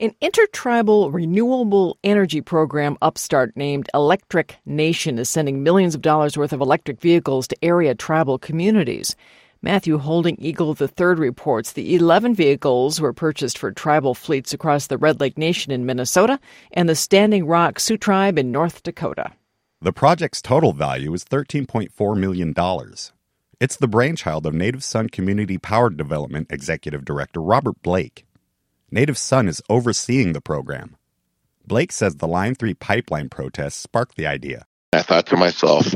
An intertribal renewable energy program upstart named Electric Nation is sending millions of dollars worth of electric vehicles to area tribal communities. Matthew Holding Eagle III reports the 11 vehicles were purchased for tribal fleets across the Red Lake Nation in Minnesota and the Standing Rock Sioux Tribe in North Dakota. The project's total value is $13.4 million. It's the brainchild of Native Sun Community Power Development Executive Director Robert Blake. Native Sun is overseeing the program. Blake says the Line 3 pipeline protests sparked the idea. I thought to myself,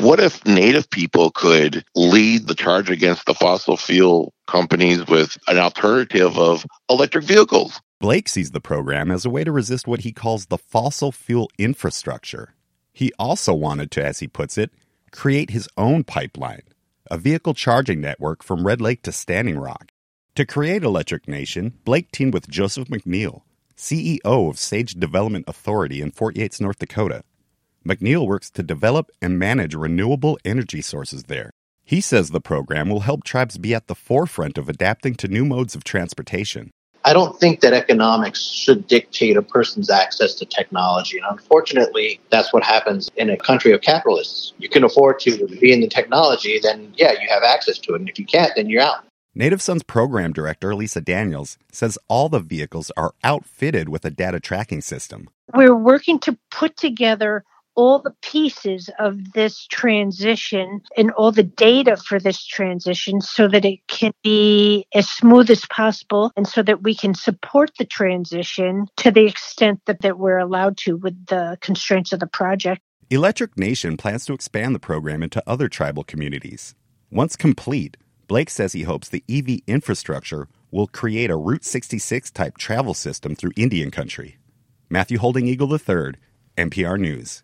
what if Native people could lead the charge against the fossil fuel companies with an alternative of electric vehicles? Blake sees the program as a way to resist what he calls the fossil fuel infrastructure. He also wanted to, as he puts it, create his own pipeline, a vehicle charging network from Red Lake to Standing Rock. To create Electric Nation, Blake teamed with Joseph McNeil, CEO of Sage Development Authority in Fort Yates, North Dakota. McNeil works to develop and manage renewable energy sources there. He says the program will help tribes be at the forefront of adapting to new modes of transportation. I don't think that economics should dictate a person's access to technology. And unfortunately, that's what happens in a country of capitalists. You can afford to be in the technology, then yeah, you have access to it. And if you can't, then you're out. Native Sun's program director, Lisa Daniels, says all the vehicles are outfitted with a data tracking system. We're working to put together all the pieces of this transition and all the data for this transition so that it can be as smooth as possible and so that we can support the transition to the extent that, that we're allowed to with the constraints of the project. Electric Nation plans to expand the program into other tribal communities. Once complete, Blake says he hopes the EV infrastructure will create a Route 66 type travel system through Indian country. Matthew Holding Eagle III, NPR News.